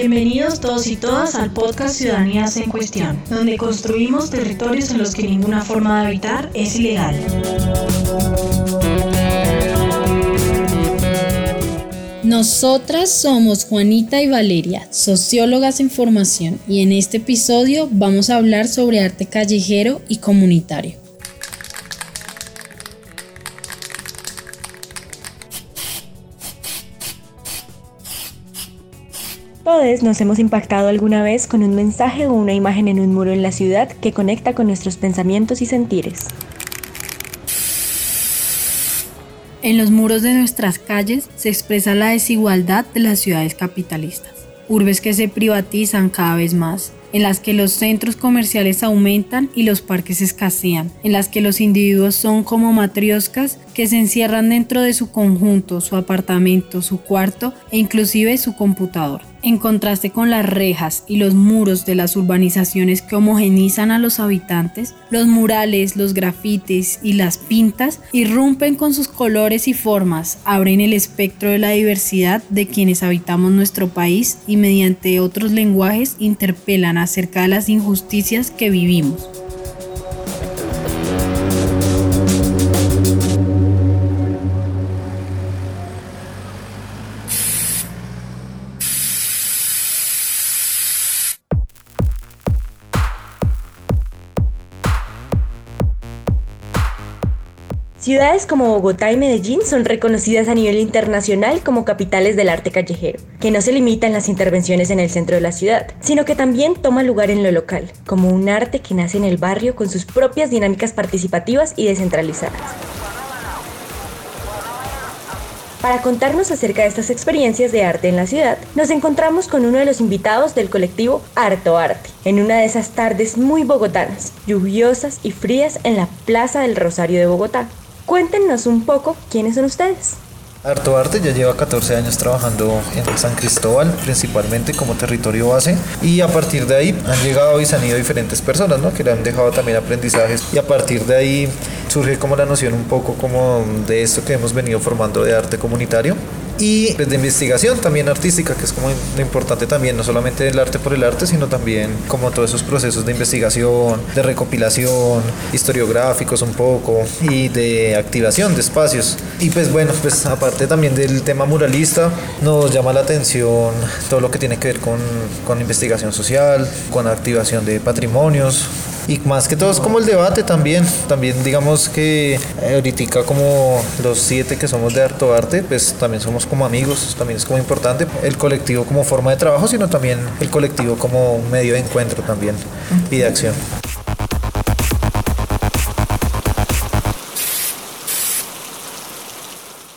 Bienvenidos todos y todas al podcast Ciudadanías en Cuestión, donde construimos territorios en los que ninguna forma de habitar es ilegal. Nosotras somos Juanita y Valeria, sociólogas en formación, y en este episodio vamos a hablar sobre arte callejero y comunitario. Todos nos hemos impactado alguna vez con un mensaje o una imagen en un muro en la ciudad que conecta con nuestros pensamientos y sentires. En los muros de nuestras calles se expresa la desigualdad de las ciudades capitalistas, urbes que se privatizan cada vez más, en las que los centros comerciales aumentan y los parques escasean, en las que los individuos son como matrioscas que se encierran dentro de su conjunto, su apartamento, su cuarto e inclusive su computador. En contraste con las rejas y los muros de las urbanizaciones que homogenizan a los habitantes, los murales, los grafites y las pintas irrumpen con sus colores y formas, abren el espectro de la diversidad de quienes habitamos nuestro país y mediante otros lenguajes interpelan acerca de las injusticias que vivimos. Ciudades como Bogotá y Medellín son reconocidas a nivel internacional como capitales del arte callejero, que no se limita en las intervenciones en el centro de la ciudad, sino que también toma lugar en lo local, como un arte que nace en el barrio con sus propias dinámicas participativas y descentralizadas. Para contarnos acerca de estas experiencias de arte en la ciudad, nos encontramos con uno de los invitados del colectivo Harto Arte, en una de esas tardes muy bogotanas, lluviosas y frías en la Plaza del Rosario de Bogotá. Cuéntenos un poco quiénes son ustedes. Harto Arte ya lleva 14 años trabajando en San Cristóbal, principalmente como territorio base, y a partir de ahí han llegado y se han ido diferentes personas, ¿no? Que le han dejado también aprendizajes, y a partir de ahí surge como la noción un poco como de esto que hemos venido formando de arte comunitario, y pues, de investigación también artística, que es como lo importante también, no solamente el arte por el arte, sino también como todos esos procesos de investigación, de recopilación, historiográficos un poco y de activación de espacios. Y pues bueno, pues aparte también del tema muralista, nos llama la atención todo lo que tiene que ver con, con investigación social, con activación de patrimonios, y más que todo es como el debate también, también digamos que eh, ahorita como los siete que somos de harto arte, pues también somos como amigos, también es como importante el colectivo como forma de trabajo, sino también el colectivo como medio de encuentro también y de acción.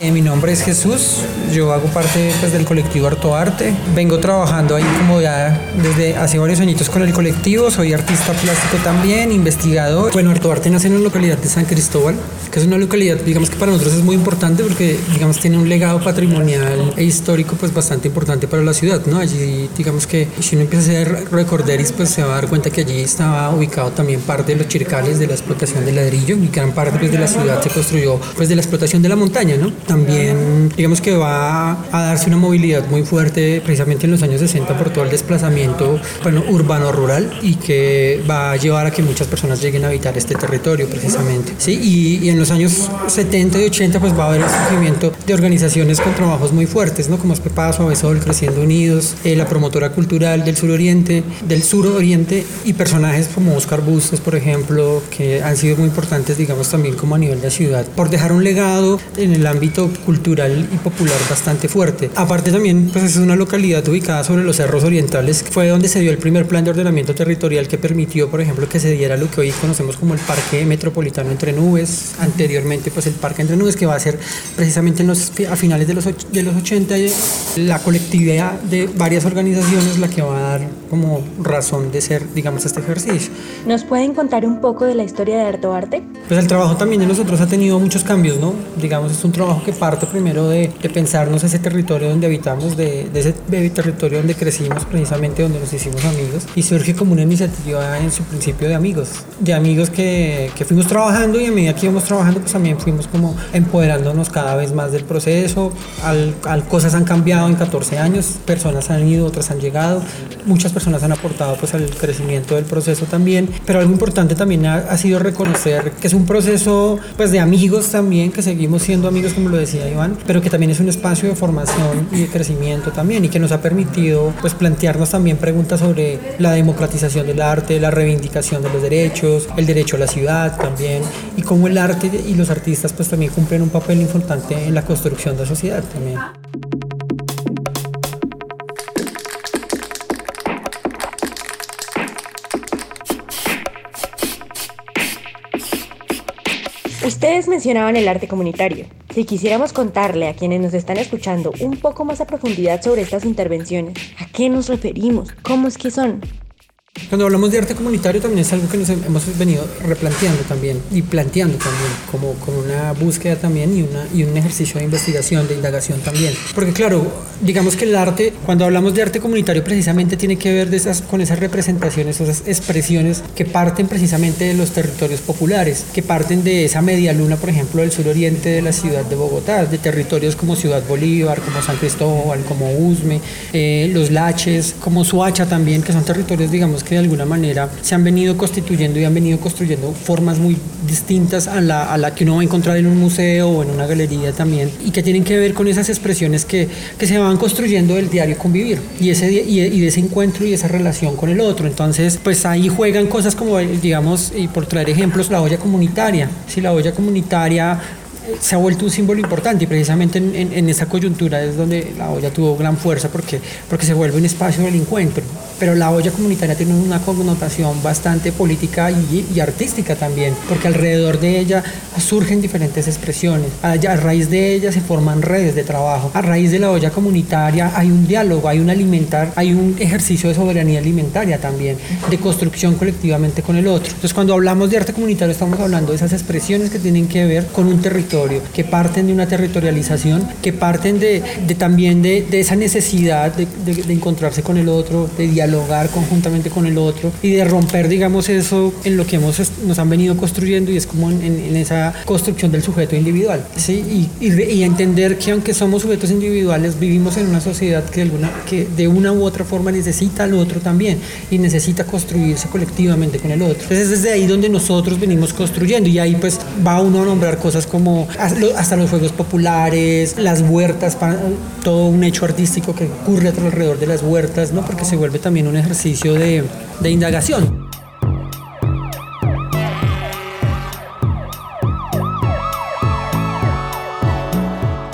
Eh, mi nombre es Jesús, yo hago parte pues, del colectivo Harto Arte. Vengo trabajando ahí como ya desde hace varios añitos con el colectivo, soy artista plástico también, investigador. Bueno, Harto Arte nace en la localidad de San Cristóbal, que es una localidad, digamos que para nosotros es muy importante porque, digamos, tiene un legado patrimonial e histórico pues bastante importante para la ciudad, ¿no? Allí, digamos que si uno empieza a hacer recorderis, pues se va a dar cuenta que allí estaba ubicado también parte de los chircales de la explotación del ladrillo y gran parte pues, de la ciudad se construyó pues de la explotación de la montaña, ¿no? También, digamos que va a darse una movilidad muy fuerte precisamente en los años 60 por todo el desplazamiento bueno, urbano-rural y que va a llevar a que muchas personas lleguen a habitar este territorio precisamente. ¿sí? Y, y en los años 70 y 80 pues va a haber el surgimiento de organizaciones con trabajos muy fuertes, ¿no? como es Avesol, Creciendo Unidos, eh, la promotora cultural del suroriente, del suroriente y personajes como Oscar Bustos, por ejemplo, que han sido muy importantes, digamos, también como a nivel de ciudad, por dejar un legado en el ámbito ámbito cultural y popular bastante fuerte. Aparte también, pues es una localidad ubicada sobre los cerros orientales, fue donde se dio el primer plan de ordenamiento territorial que permitió, por ejemplo, que se diera lo que hoy conocemos como el Parque Metropolitano Entre Nubes, anteriormente pues el Parque Entre Nubes, que va a ser precisamente en los, a finales de los, de los 80 la colectividad de varias organizaciones la que va a dar como razón de ser, digamos, este ejercicio. ¿Nos pueden contar un poco de la historia de Arto Arte? Pues el trabajo también de nosotros ha tenido muchos cambios, ¿no? Digamos, es un trabajo que parte primero de, de pensarnos ese territorio donde habitamos, de, de ese territorio donde crecimos, precisamente donde nos hicimos amigos, y surge como una iniciativa en su principio de amigos, de amigos que, que fuimos trabajando y a medida que íbamos trabajando, pues también fuimos como empoderándonos cada vez más del proceso, al, al cosas han cambiado en 14 años, personas han ido, otras han llegado, muchas personas han aportado pues al crecimiento del proceso también, pero algo importante también ha, ha sido reconocer que es un proceso pues de amigos también, que seguimos siendo amigos como lo decía Iván, pero que también es un espacio de formación y de crecimiento también y que nos ha permitido pues plantearnos también preguntas sobre la democratización del arte, la reivindicación de los derechos, el derecho a la ciudad también y cómo el arte y los artistas pues también cumplen un papel importante en la construcción de la sociedad también. Ustedes mencionaban el arte comunitario. Si quisiéramos contarle a quienes nos están escuchando un poco más a profundidad sobre estas intervenciones, ¿a qué nos referimos? ¿Cómo es que son? Cuando hablamos de arte comunitario también es algo que nos hemos venido replanteando también y planteando también como, como una búsqueda también y, una, y un ejercicio de investigación, de indagación también. Porque claro, digamos que el arte, cuando hablamos de arte comunitario precisamente tiene que ver con esas representaciones, esas expresiones que parten precisamente de los territorios populares, que parten de esa media luna, por ejemplo, del suroriente de la ciudad de Bogotá, de territorios como Ciudad Bolívar, como San Cristóbal, como Usme, eh, los Laches, como Suacha también, que son territorios, digamos, que de alguna manera se han venido constituyendo y han venido construyendo formas muy distintas a la, a la que uno va a encontrar en un museo o en una galería también y que tienen que ver con esas expresiones que, que se van construyendo del diario convivir y, ese, y, y de ese encuentro y esa relación con el otro. Entonces, pues ahí juegan cosas como, digamos, y por traer ejemplos, la olla comunitaria. Si la olla comunitaria se ha vuelto un símbolo importante y precisamente en, en, en, esa coyuntura es donde la olla tuvo gran fuerza porque, porque se vuelve un espacio del encuentro. Pero la olla comunitaria tiene una connotación bastante política y, y artística también, porque alrededor de ella surgen diferentes expresiones. A, raíz de ella se forman redes de trabajo. A raíz de la olla comunitaria hay un diálogo, hay un alimentar, hay un ejercicio de soberanía alimentaria también, de construcción colectivamente con el otro. Entonces cuando hablamos de arte comunitario estamos hablando de esas expresiones que tienen que ver con un territorio que parten de una territorialización, que parten de, de también de, de, esa necesidad de, de, encontrarse con el otro, de dialogar conjuntamente con el otro y de romper, digamos, eso en lo que hemos, nos han venido construyendo y es como en, en, esa construcción del sujeto individual. ¿sí? Y, y, y, entender que aunque somos sujetos individuales, vivimos en una sociedad que, alguna, que de una u otra forma necesita al otro también y necesita construirse colectivamente con el otro. Entonces es desde ahí donde nosotros venimos construyendo y ahí pues va uno a nombrar cosas como hasta los juegos populares, las huertas, todo un hecho artístico que ocurre alrededor de las huertas, ¿no? porque se vuelve también un ejercicio de, de indagación.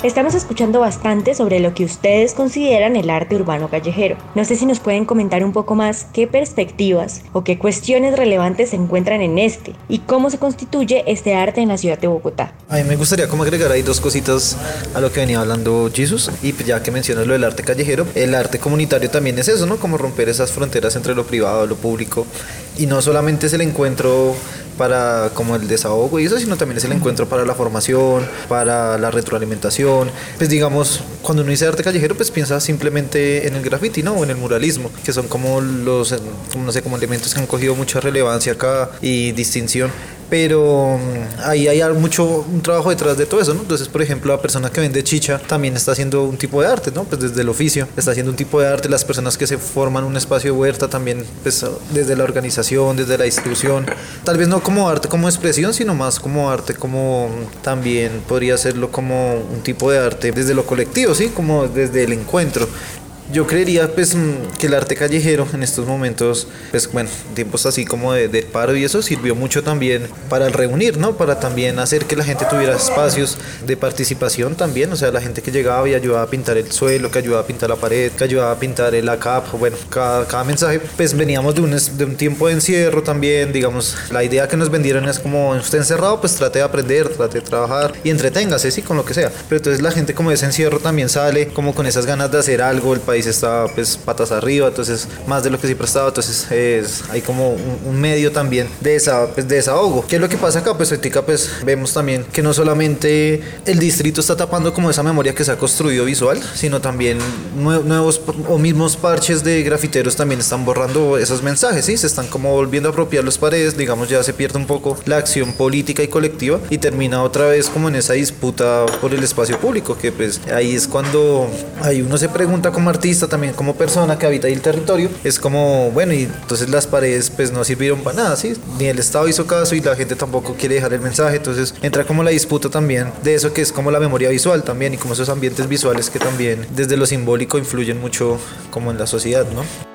Estamos escuchando bastante sobre lo que ustedes consideran el arte urbano callejero. No sé si nos pueden comentar un poco más qué perspectivas o qué cuestiones relevantes se encuentran en este y cómo se constituye este arte en la ciudad de Bogotá. A mí me gustaría como agregar ahí dos cositas a lo que venía hablando Jesus y ya que mencionas lo del arte callejero, el arte comunitario también es eso, ¿no? Como romper esas fronteras entre lo privado y lo público y no solamente es el encuentro para como el desahogo y eso, sino también es el encuentro para la formación, para la retroalimentación. Pues digamos, cuando uno dice arte callejero, pues piensa simplemente en el graffiti, ¿no? O en el muralismo, que son como los, como, no sé, como elementos que han cogido mucha relevancia acá y distinción pero ahí hay mucho un trabajo detrás de todo eso, ¿no? Entonces, por ejemplo, la persona que vende chicha también está haciendo un tipo de arte, ¿no? Pues desde el oficio está haciendo un tipo de arte, las personas que se forman un espacio de huerta también, pues desde la organización, desde la institución, tal vez no como arte como expresión, sino más como arte como también podría serlo como un tipo de arte desde lo colectivo, ¿sí? Como desde el encuentro. Yo creería pues mm, que el arte callejero en estos momentos, pues bueno, tiempos así como de, de, paro y eso sirvió mucho también para el reunir, ¿no? Para también hacer que la gente tuviera espacios de participación también, o sea, la gente que llegaba y ayudaba a pintar el suelo, que ayudaba a pintar la pared, que ayudaba a pintar la capa, bueno, cada, cada mensaje, pues veníamos de un, de un tiempo de encierro también, digamos, la idea que nos vendieron es como usted encerrado, pues trate de aprender, trate de trabajar y entreténgase, sí, con lo que sea. Pero entonces la gente como de ese encierro también sale como con esas ganas de hacer algo, el país está pues patas arriba, entonces más de lo que siempre estaba, entonces es, hay como un, medio también de, esa, pues, de desahogo. ¿Qué es lo que pasa acá? Pues ahorita pues vemos también que no solamente el distrito está tapando como esa memoria que se ha construido visual, sino también nuevos o mismos parches de grafiteros también están borrando esos mensajes, ¿sí? Se están como volviendo a apropiar las paredes, digamos ya se pierde un poco la acción política y colectiva y termina otra vez como en esa disputa por el espacio público, que pues ahí es cuando ahí uno se pregunta como artista, también como persona que habita ahí el territorio, es como, bueno, y entonces las paredes pues no sirvieron para nada, ¿sí? Ni el Estado hizo caso y la gente tampoco quiere dejar el mensaje, entonces entra como la disputa también de eso que es como la memoria visual también y como esos ambientes visuales que también desde lo simbólico influyen mucho como en la sociedad, ¿no?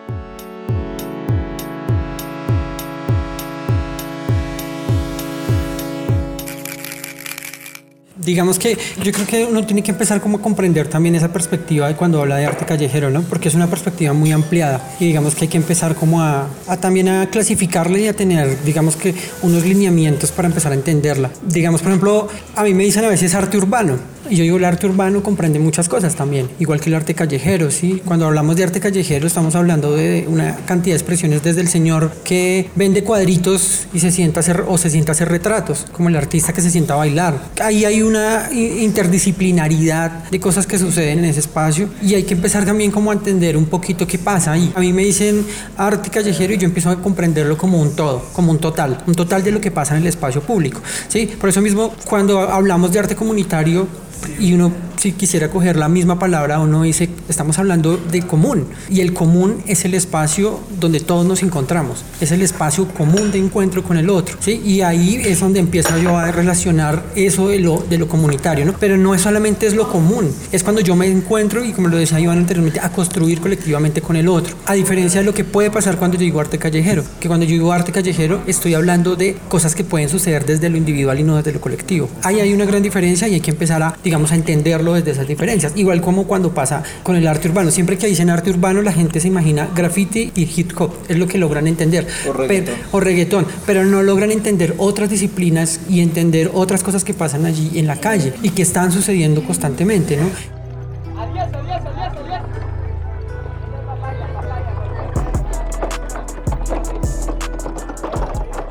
Digamos que yo creo que uno tiene que empezar como a comprender también esa perspectiva de cuando habla de arte callejero, ¿no? Porque es una perspectiva muy ampliada y digamos que hay que empezar como a, también a clasificarla y a tener, digamos que unos lineamientos para empezar a entenderla. Digamos, por ejemplo, a mí me dicen a veces arte urbano y yo digo, el arte urbano comprende muchas cosas también, igual que el arte callejero, ¿sí? Cuando hablamos de arte callejero estamos hablando de una cantidad de expresiones desde el señor que vende cuadritos y se sienta a hacer, o se sienta a hacer retratos, como el artista que se sienta a bailar. Ahí hay una interdisciplinaridad de cosas que suceden en ese espacio y hay que empezar también como a entender un poquito qué pasa ahí. A mí me dicen arte callejero y yo empiezo a comprenderlo como un todo, como un total, un total de lo que pasa en el espacio público, ¿sí? Por eso mismo cuando hablamos de arte comunitario y uno si quisiera coger la misma palabra, uno dice, estamos hablando de común. Y el común es el espacio donde todos nos encontramos. Es el espacio común de encuentro con el otro. ¿sí? Y ahí es donde empiezo yo a relacionar eso de lo, de lo comunitario. ¿no? Pero no es solamente es lo común. Es cuando yo me encuentro, y como lo decía Iván anteriormente, a construir colectivamente con el otro. A diferencia de lo que puede pasar cuando yo digo arte callejero. Que cuando yo digo arte callejero, estoy hablando de cosas que pueden suceder desde lo individual y no desde lo colectivo. Ahí hay una gran diferencia y hay que empezar a, a entenderlo desde esas diferencias. Igual como cuando pasa con el arte urbano. Siempre que dicen arte urbano, la gente se imagina graffiti y hip hop. Es lo que logran entender. O reggaetón. Pero, o reggaetón. Pero no logran entender otras disciplinas y entender otras cosas que pasan allí en la calle y que están sucediendo constantemente, ¿no?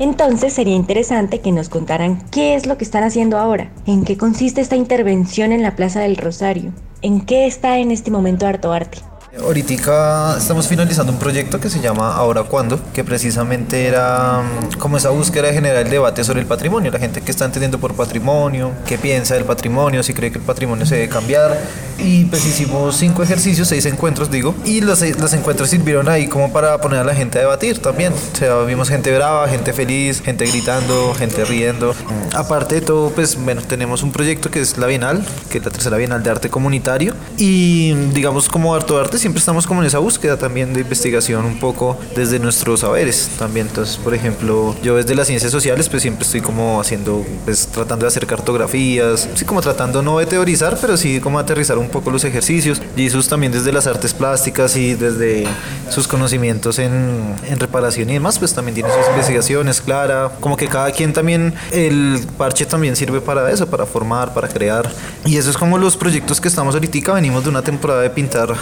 Entonces sería interesante que nos contaran qué es lo que están haciendo ahora, en qué consiste esta intervención en la Plaza del Rosario, en qué está en este momento Harto Arte. Ahorita estamos finalizando un proyecto que se llama Ahora Cuándo, que precisamente era mm, como esa búsqueda de generar el debate sobre el patrimonio, la gente que está entendiendo por patrimonio, qué piensa del patrimonio, si cree que el patrimonio se debe cambiar. Y pues hicimos cinco ejercicios, seis encuentros digo, y los, los encuentros sirvieron ahí como para poner a la gente a debatir también. O sea, vimos gente brava, gente feliz, gente gritando, gente riendo. Aparte de todo, pues bueno, tenemos un proyecto que es la Bienal, que es la tercera Bienal de Arte Comunitario, y digamos como Harto Arte siempre estamos como en esa búsqueda también de investigación un poco desde nuestros saberes también. Entonces, por ejemplo, yo desde las ciencias sociales pues siempre estoy como haciendo, pues tratando de hacer cartografías, sí como tratando no de teorizar, pero sí como aterrizar un poco los ejercicios. Jesús también desde las artes plásticas y desde sus conocimientos en, en reparación y demás, pues también tiene sus investigaciones, Clara, como que cada quien también, el parche también sirve para eso, para formar, para crear. Y eso es como los proyectos que estamos ahorita, venimos de una temporada de pintar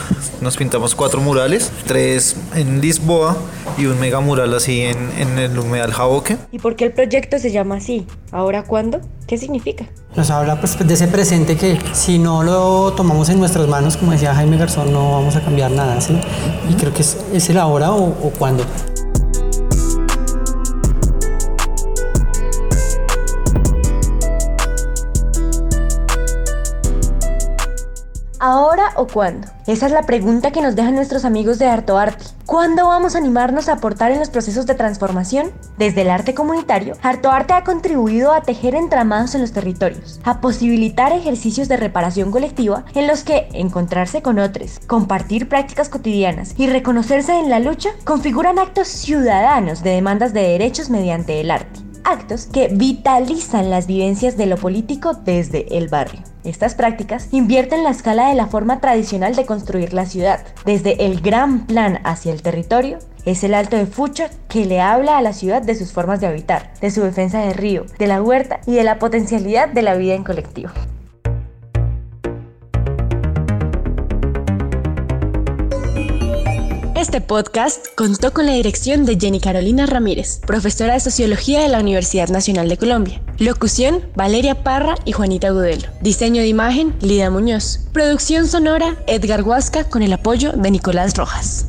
nos pintamos cuatro murales, tres en Lisboa y un mega mural así en, en el humedal Jaboque. ¿Y por qué el proyecto se llama así? ¿Ahora cuándo? ¿Qué significa? Nos habla pues, de ese presente que si no lo tomamos en nuestras manos, como decía Jaime Garzón, no vamos a cambiar nada, ¿sí? Y creo que es, es el ahora o, o cuándo. ¿Ahora o cuándo? Esa es la pregunta que nos dejan nuestros amigos de Harto Arte. ¿Cuándo vamos a animarnos a aportar en los procesos de transformación? Desde el arte comunitario, Harto Arte ha contribuido a tejer entramados en los territorios, a posibilitar ejercicios de reparación colectiva en los que encontrarse con otros, compartir prácticas cotidianas y reconocerse en la lucha configuran actos ciudadanos de demandas de derechos mediante el arte actos que vitalizan las vivencias de lo político desde el barrio. Estas prácticas invierten la escala de la forma tradicional de construir la ciudad, desde el gran plan hacia el territorio. Es el Alto de Fucha que le habla a la ciudad de sus formas de habitar, de su defensa del río, de la huerta y de la potencialidad de la vida en colectivo. Este podcast contó con la dirección de Jenny Carolina Ramírez, profesora de Sociología de la Universidad Nacional de Colombia. Locución, Valeria Parra y Juanita Gudelo. Diseño de imagen, Lida Muñoz. Producción sonora, Edgar Huasca con el apoyo de Nicolás Rojas.